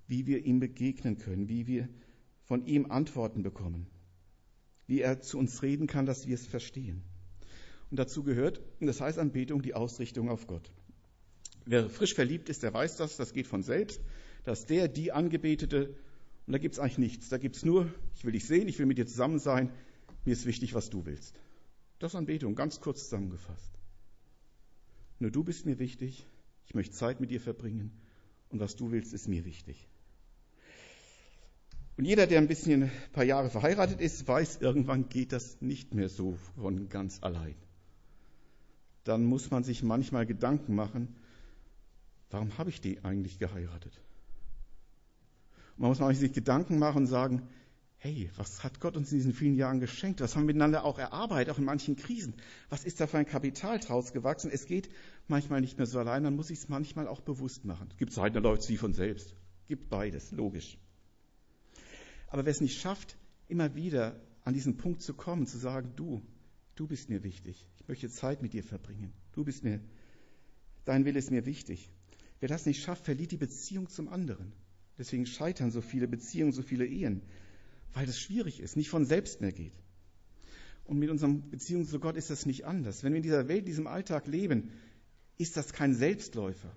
wie wir ihm begegnen können, wie wir von ihm Antworten bekommen, wie er zu uns reden kann, dass wir es verstehen. Und dazu gehört, und das heißt Anbetung, die Ausrichtung auf Gott. Wer frisch verliebt ist, der weiß das, das geht von selbst, dass der, die Angebetete, und da gibt es eigentlich nichts, da gibt es nur, ich will dich sehen, ich will mit dir zusammen sein, mir ist wichtig, was du willst. Das ist Anbetung, ganz kurz zusammengefasst. Nur du bist mir wichtig, ich möchte Zeit mit dir verbringen und was du willst, ist mir wichtig. Und jeder, der ein bisschen ein paar Jahre verheiratet ist, weiß, irgendwann geht das nicht mehr so von ganz allein. Dann muss man sich manchmal Gedanken machen, warum habe ich die eigentlich geheiratet? Und man muss manchmal sich Gedanken machen und sagen, hey, was hat Gott uns in diesen vielen Jahren geschenkt? Was haben wir miteinander auch erarbeitet, auch in manchen Krisen? Was ist da für ein Kapital draus gewachsen? Es geht manchmal nicht mehr so allein, dann muss ich es manchmal auch bewusst machen. Es gibt Zeiten, da läuft es wie von selbst. Gibt beides, logisch. Aber wer es nicht schafft, immer wieder an diesen Punkt zu kommen, zu sagen, du, Du bist mir wichtig. Ich möchte Zeit mit dir verbringen. Du bist mir, dein Wille ist mir wichtig. Wer das nicht schafft, verliert die Beziehung zum anderen. Deswegen scheitern so viele Beziehungen, so viele Ehen, weil das schwierig ist, nicht von selbst mehr geht. Und mit unseren Beziehungen zu Gott ist das nicht anders. Wenn wir in dieser Welt, in diesem Alltag leben, ist das kein Selbstläufer.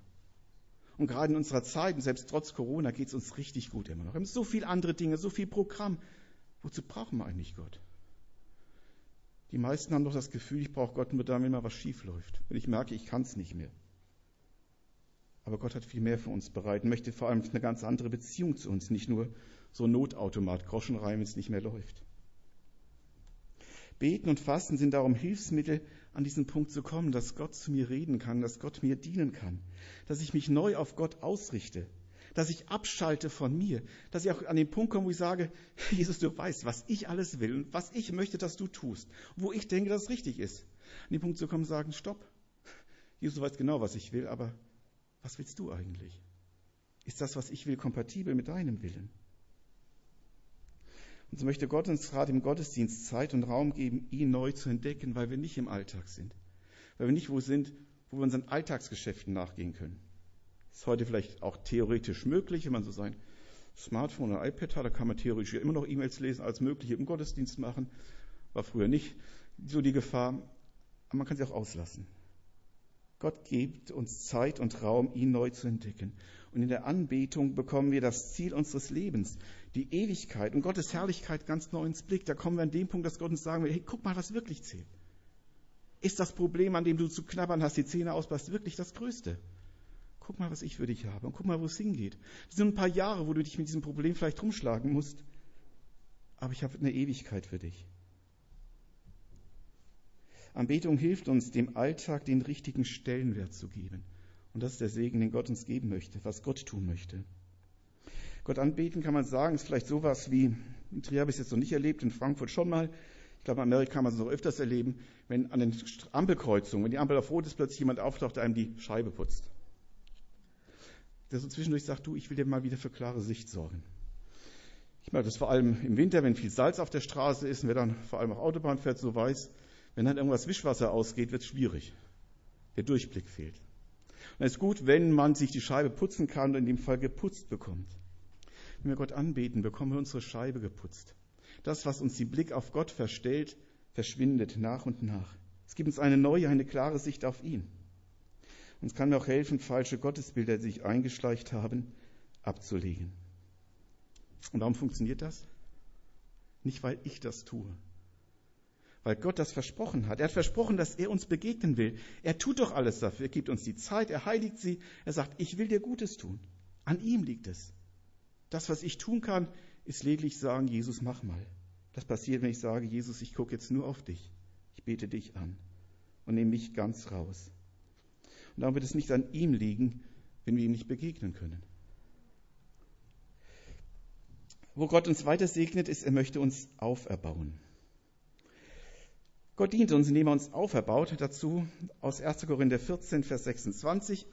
Und gerade in unserer Zeit, und selbst trotz Corona, geht es uns richtig gut immer noch. Wir haben so viele andere Dinge, so viel Programm. Wozu brauchen wir eigentlich Gott? Die meisten haben doch das Gefühl, ich brauche Gott nur dann, wenn mal was schief läuft. Wenn ich merke, ich kann es nicht mehr. Aber Gott hat viel mehr für uns bereit und möchte vor allem eine ganz andere Beziehung zu uns, nicht nur so ein Notautomat, Groschen rein, wenn es nicht mehr läuft. Beten und Fasten sind darum Hilfsmittel, an diesen Punkt zu kommen, dass Gott zu mir reden kann, dass Gott mir dienen kann, dass ich mich neu auf Gott ausrichte, dass ich abschalte von mir, dass ich auch an den Punkt komme, wo ich sage, Jesus, du weißt, was ich alles will und was ich möchte, dass du tust, wo ich denke, dass es richtig ist. An den Punkt zu kommen, sagen, stopp. Jesus, du weißt genau, was ich will, aber was willst du eigentlich? Ist das, was ich will, kompatibel mit deinem Willen? Und so möchte Gott uns gerade im Gottesdienst Zeit und Raum geben, ihn neu zu entdecken, weil wir nicht im Alltag sind. Weil wir nicht wo sind, wo wir unseren Alltagsgeschäften nachgehen können. Ist heute vielleicht auch theoretisch möglich, wenn man so sein Smartphone oder iPad hat, da kann man theoretisch immer noch E-Mails lesen, als möglich im Gottesdienst machen. War früher nicht so die Gefahr. Aber man kann sie auch auslassen. Gott gibt uns Zeit und Raum, ihn neu zu entdecken. Und in der Anbetung bekommen wir das Ziel unseres Lebens, die Ewigkeit und Gottes Herrlichkeit ganz neu ins Blick. Da kommen wir an den Punkt, dass Gott uns sagen will, hey, guck mal, was wirklich zählt. Ist das Problem, an dem du zu knabbern hast, die Zähne ausbeißt, wirklich das Größte? Guck mal, was ich für dich habe und guck mal, wo es hingeht. Das sind ein paar Jahre, wo du dich mit diesem Problem vielleicht rumschlagen musst, aber ich habe eine Ewigkeit für dich. Anbetung hilft uns, dem Alltag den richtigen Stellenwert zu geben. Und das ist der Segen, den Gott uns geben möchte, was Gott tun möchte. Gott anbeten kann man sagen, ist vielleicht sowas wie, in Trier habe ich es jetzt noch nicht erlebt, in Frankfurt schon mal. Ich glaube, in Amerika kann man es noch öfters erleben, wenn an den Ampelkreuzungen, wenn die Ampel auf Rot ist, plötzlich jemand auftaucht, der einem die Scheibe putzt. Der so zwischendurch sagt, du, ich will dir mal wieder für klare Sicht sorgen. Ich meine, das vor allem im Winter, wenn viel Salz auf der Straße ist und wer dann vor allem auf Autobahn fährt, so weiß, wenn dann irgendwas Wischwasser ausgeht, wird es schwierig. Der Durchblick fehlt. Und es ist gut, wenn man sich die Scheibe putzen kann und in dem Fall geputzt bekommt. Wenn wir Gott anbeten, bekommen wir unsere Scheibe geputzt. Das, was uns den Blick auf Gott verstellt, verschwindet nach und nach. Es gibt uns eine neue, eine klare Sicht auf ihn. Uns kann auch helfen, falsche Gottesbilder, die sich eingeschleicht haben, abzulegen. Und warum funktioniert das? Nicht, weil ich das tue, weil Gott das versprochen hat. Er hat versprochen, dass er uns begegnen will. Er tut doch alles dafür. Er gibt uns die Zeit, er heiligt sie. Er sagt, ich will dir Gutes tun. An ihm liegt es. Das, was ich tun kann, ist lediglich sagen, Jesus, mach mal. Das passiert, wenn ich sage, Jesus, ich gucke jetzt nur auf dich. Ich bete dich an und nehme mich ganz raus. Und darum wird es nicht an ihm liegen, wenn wir ihm nicht begegnen können. Wo Gott uns weiter segnet, ist, er möchte uns auferbauen. Gott dient uns, indem er uns auferbaut. Dazu aus 1. Korinther 14, Vers 26.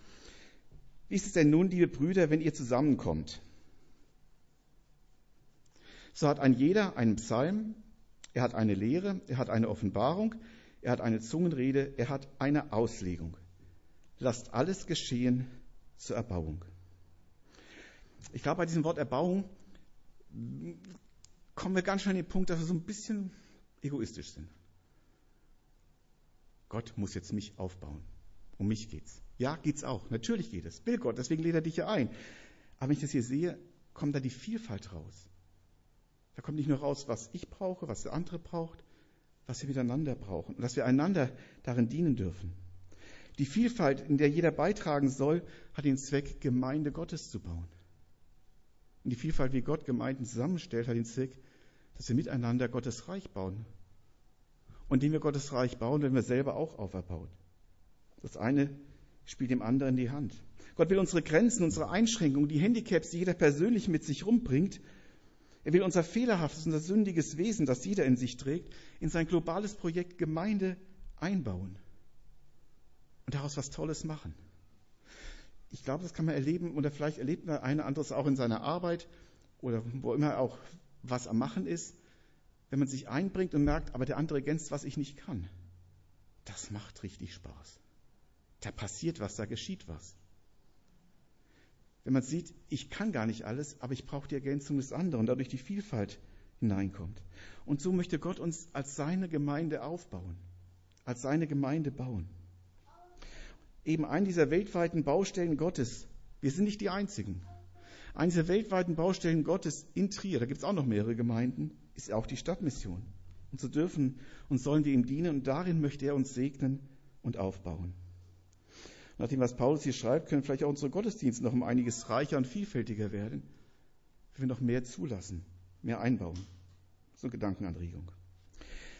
Wie ist es denn nun, liebe Brüder, wenn ihr zusammenkommt? So hat ein jeder einen Psalm, er hat eine Lehre, er hat eine Offenbarung, er hat eine Zungenrede, er hat eine Auslegung. Lasst alles geschehen zur Erbauung. Ich glaube, bei diesem Wort Erbauung kommen wir ganz schnell an den Punkt, dass wir so ein bisschen egoistisch sind. Gott muss jetzt mich aufbauen. Um mich geht's. Ja, geht's auch. Natürlich geht es. Will Gott, deswegen lädt er dich hier ein. Aber wenn ich das hier sehe, kommt da die Vielfalt raus. Da kommt nicht nur raus, was ich brauche, was der andere braucht, was wir miteinander brauchen und dass wir einander darin dienen dürfen. Die Vielfalt, in der jeder beitragen soll, hat den Zweck, Gemeinde Gottes zu bauen. Und die Vielfalt, wie Gott Gemeinden zusammenstellt, hat den Zweck, dass wir miteinander Gottes Reich bauen und indem wir Gottes Reich bauen, werden wir selber auch auferbaut. Das eine spielt dem anderen die Hand. Gott will unsere Grenzen, unsere Einschränkungen, die Handicaps, die jeder persönlich mit sich rumbringt, er will unser fehlerhaftes, unser sündiges Wesen, das jeder in sich trägt, in sein globales Projekt Gemeinde einbauen und daraus was Tolles machen. Ich glaube, das kann man erleben oder vielleicht erlebt man eine anderes auch in seiner Arbeit oder wo immer auch was am Machen ist wenn man sich einbringt und merkt, aber der andere ergänzt, was ich nicht kann. das macht richtig Spaß. Da passiert was, da geschieht was. Wenn man sieht, ich kann gar nicht alles, aber ich brauche die Ergänzung des anderen, dadurch die Vielfalt hineinkommt. Und so möchte Gott uns als seine Gemeinde aufbauen, als seine Gemeinde bauen. Eben eine dieser weltweiten Baustellen Gottes, wir sind nicht die einzigen. Eine dieser weltweiten Baustellen Gottes in Trier, da gibt es auch noch mehrere Gemeinden, ist auch die Stadtmission. Und so dürfen und sollen wir ihm dienen und darin möchte er uns segnen und aufbauen. Nach dem, was Paulus hier schreibt, können vielleicht auch unsere Gottesdienste noch um einiges reicher und vielfältiger werden, wenn wir noch mehr zulassen, mehr einbauen. So eine Gedankenanregung.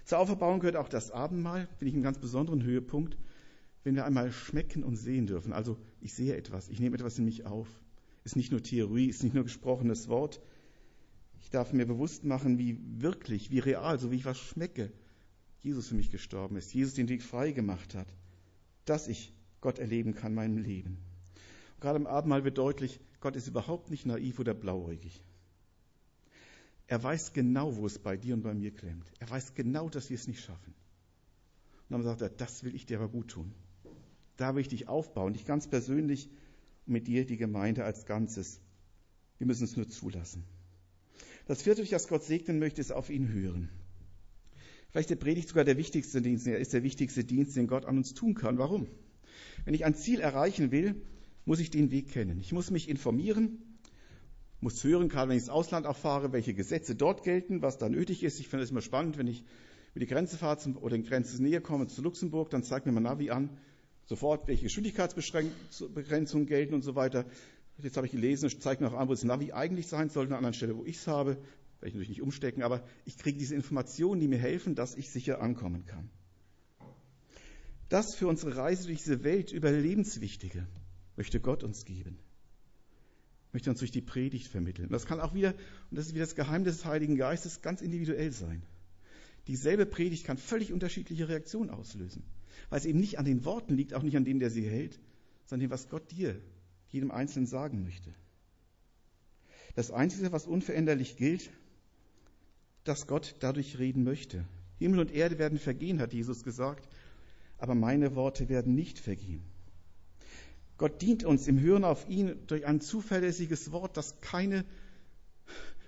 Zur Auferbauung gehört auch das Abendmahl, finde ich einen ganz besonderen Höhepunkt, wenn wir einmal schmecken und sehen dürfen. Also ich sehe etwas, ich nehme etwas in mich auf. Ist nicht nur Theorie, ist nicht nur gesprochenes Wort. Ich darf mir bewusst machen, wie wirklich, wie real, so wie ich was schmecke, Jesus für mich gestorben ist, Jesus den Weg frei gemacht hat, dass ich Gott erleben kann in meinem Leben. Und gerade im Abendmahl wird deutlich, Gott ist überhaupt nicht naiv oder blauäugig. Er weiß genau, wo es bei dir und bei mir klemmt. Er weiß genau, dass wir es nicht schaffen. Und dann sagt er, das will ich dir aber gut tun. Da will ich dich aufbauen, dich ganz persönlich und mit dir die Gemeinde als Ganzes. Wir müssen es nur zulassen. Das vierte, durch das Gott segnen möchte, ist auf ihn hören. Vielleicht der Predigt sogar der wichtigste Dienst. Er ist der wichtigste Dienst, den Gott an uns tun kann. Warum? Wenn ich ein Ziel erreichen will, muss ich den Weg kennen. Ich muss mich informieren, muss hören, gerade wenn ich ins Ausland auch fahre, welche Gesetze dort gelten, was da nötig ist. Ich finde es immer spannend, wenn ich über die Grenze fahre oder in Grenze näher komme zu Luxemburg, dann zeigt mir mein Navi an, sofort, welche Geschwindigkeitsbegrenzungen gelten und so weiter. Jetzt habe ich gelesen, es zeigt mir auch an, wo das Navi eigentlich sein sollte, an einer anderen Stelle, wo ich es habe. Werde ich natürlich nicht umstecken, aber ich kriege diese Informationen, die mir helfen, dass ich sicher ankommen kann. Das für unsere Reise durch diese Welt überlebenswichtige möchte Gott uns geben. Möchte uns durch die Predigt vermitteln. Das kann auch wieder, und das ist wieder das Geheimnis des Heiligen Geistes, ganz individuell sein. Dieselbe Predigt kann völlig unterschiedliche Reaktionen auslösen. Weil es eben nicht an den Worten liegt, auch nicht an dem, der sie hält, sondern dem, was Gott dir, jedem Einzelnen sagen möchte. Das Einzige, was unveränderlich gilt, dass Gott dadurch reden möchte. Himmel und Erde werden vergehen, hat Jesus gesagt, aber meine Worte werden nicht vergehen. Gott dient uns im Hören auf ihn durch ein zuverlässiges Wort, das keine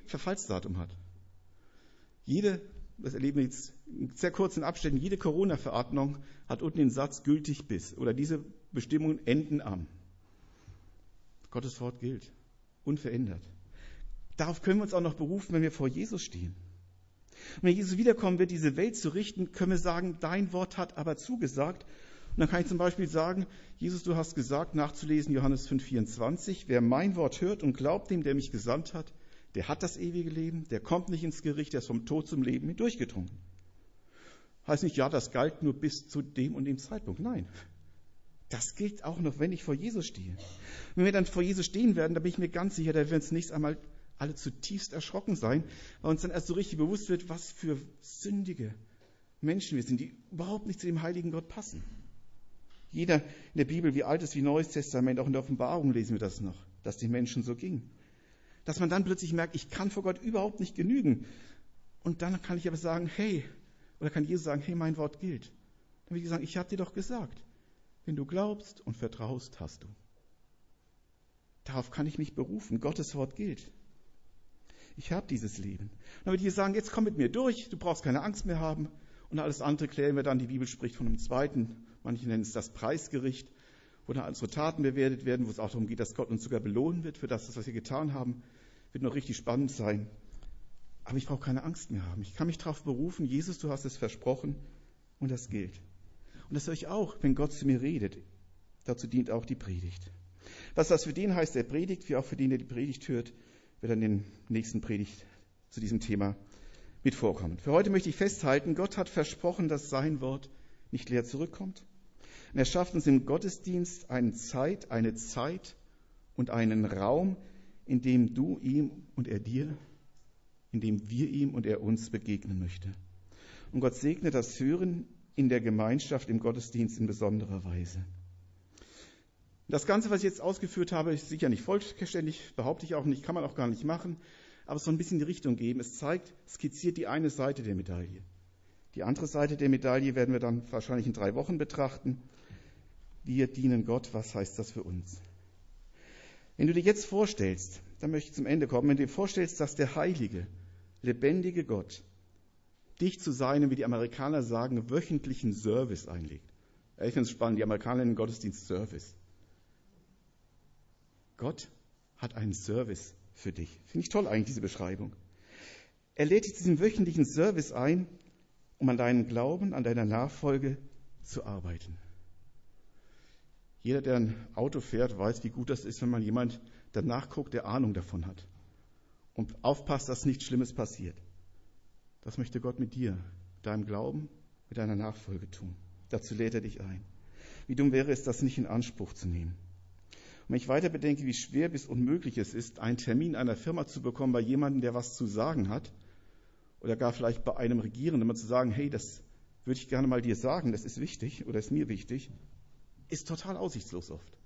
Verfallsdatum hat. Jede, das erleben wir jetzt in sehr kurzen Abständen, jede Corona-Verordnung hat unten den Satz gültig bis oder diese Bestimmungen enden am. Gottes Wort gilt, unverändert. Darauf können wir uns auch noch berufen, wenn wir vor Jesus stehen. Und wenn Jesus wiederkommen wird, diese Welt zu richten, können wir sagen, dein Wort hat aber zugesagt. Und dann kann ich zum Beispiel sagen, Jesus, du hast gesagt, nachzulesen Johannes 5,24, wer mein Wort hört und glaubt dem, der mich gesandt hat, der hat das ewige Leben, der kommt nicht ins Gericht, der ist vom Tod zum Leben hindurchgedrungen. Heißt nicht, ja, das galt nur bis zu dem und dem Zeitpunkt. Nein. Das gilt auch noch, wenn ich vor Jesus stehe. Wenn wir dann vor Jesus stehen werden, da bin ich mir ganz sicher, da werden uns nächstes einmal alle zutiefst erschrocken sein, weil uns dann erst so richtig bewusst wird, was für sündige Menschen wir sind, die überhaupt nicht zu dem heiligen Gott passen. Jeder in der Bibel, wie Altes wie Neues Testament, auch in der Offenbarung lesen wir das noch, dass den Menschen so ging. Dass man dann plötzlich merkt, ich kann vor Gott überhaupt nicht genügen. Und dann kann ich aber sagen, hey, oder kann Jesus sagen, hey, mein Wort gilt. Dann will ich sagen, ich habe dir doch gesagt, wenn du glaubst und vertraust, hast du. Darauf kann ich mich berufen. Gottes Wort gilt. Ich habe dieses Leben. Dann würde ich sagen, jetzt komm mit mir durch, du brauchst keine Angst mehr haben. Und alles andere klären wir dann. Die Bibel spricht von einem zweiten, manche nennen es das Preisgericht, wo dann unsere Taten bewertet werden, wo es auch darum geht, dass Gott uns sogar belohnen wird für das, was wir getan haben. Wird noch richtig spannend sein. Aber ich brauche keine Angst mehr haben. Ich kann mich darauf berufen, Jesus, du hast es versprochen und das gilt. Und das höre ich auch, wenn Gott zu mir redet. Dazu dient auch die Predigt. Was das für den heißt, der predigt, wie auch für den, der die Predigt hört, wird dann in der nächsten Predigt zu diesem Thema mit vorkommen. Für heute möchte ich festhalten, Gott hat versprochen, dass sein Wort nicht leer zurückkommt. Und er schafft uns im Gottesdienst eine Zeit, eine Zeit und einen Raum, in dem du ihm und er dir, in dem wir ihm und er uns begegnen möchte. Und Gott segne das Hören in der Gemeinschaft im Gottesdienst in besonderer Weise. Das Ganze, was ich jetzt ausgeführt habe, ist sicher nicht vollständig, behaupte ich auch nicht, kann man auch gar nicht machen, aber es soll ein bisschen die Richtung geben. Es zeigt, skizziert die eine Seite der Medaille. Die andere Seite der Medaille werden wir dann wahrscheinlich in drei Wochen betrachten. Wir dienen Gott. Was heißt das für uns? Wenn du dir jetzt vorstellst, dann möchte ich zum Ende kommen, wenn du dir vorstellst, dass der heilige, lebendige Gott dich zu seinem, wie die Amerikaner sagen, wöchentlichen Service einlegt. Ich finde es spannend, die Amerikaner nennen Gottesdienst Service. Gott hat einen Service für dich. Finde ich toll eigentlich, diese Beschreibung. Er lädt dich zu diesem wöchentlichen Service ein, um an deinen Glauben, an deiner Nachfolge zu arbeiten. Jeder, der ein Auto fährt, weiß, wie gut das ist, wenn man jemand danach guckt, der Ahnung davon hat. Und aufpasst, dass nichts Schlimmes passiert. Das möchte Gott mit dir, deinem Glauben, mit deiner Nachfolge tun. Dazu lädt er dich ein. Wie dumm wäre es, das nicht in Anspruch zu nehmen. Und wenn ich weiter bedenke, wie schwer bis unmöglich es ist, einen Termin einer Firma zu bekommen bei jemandem, der was zu sagen hat, oder gar vielleicht bei einem Regierenden, mal zu sagen, hey, das würde ich gerne mal dir sagen, das ist wichtig oder ist mir wichtig, ist total aussichtslos oft.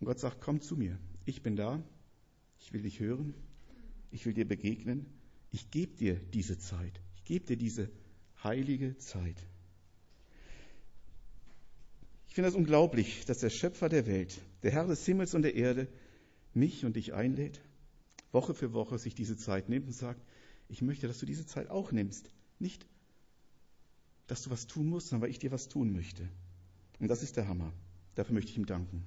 Und Gott sagt, komm zu mir, ich bin da, ich will dich hören, ich will dir begegnen, ich gebe dir diese Zeit, ich gebe dir diese heilige Zeit. Ich finde es das unglaublich, dass der Schöpfer der Welt, der Herr des Himmels und der Erde, mich und dich einlädt, Woche für Woche sich diese Zeit nimmt und sagt, ich möchte, dass du diese Zeit auch nimmst. Nicht, dass du was tun musst, sondern weil ich dir was tun möchte. Und das ist der Hammer. Dafür möchte ich ihm danken.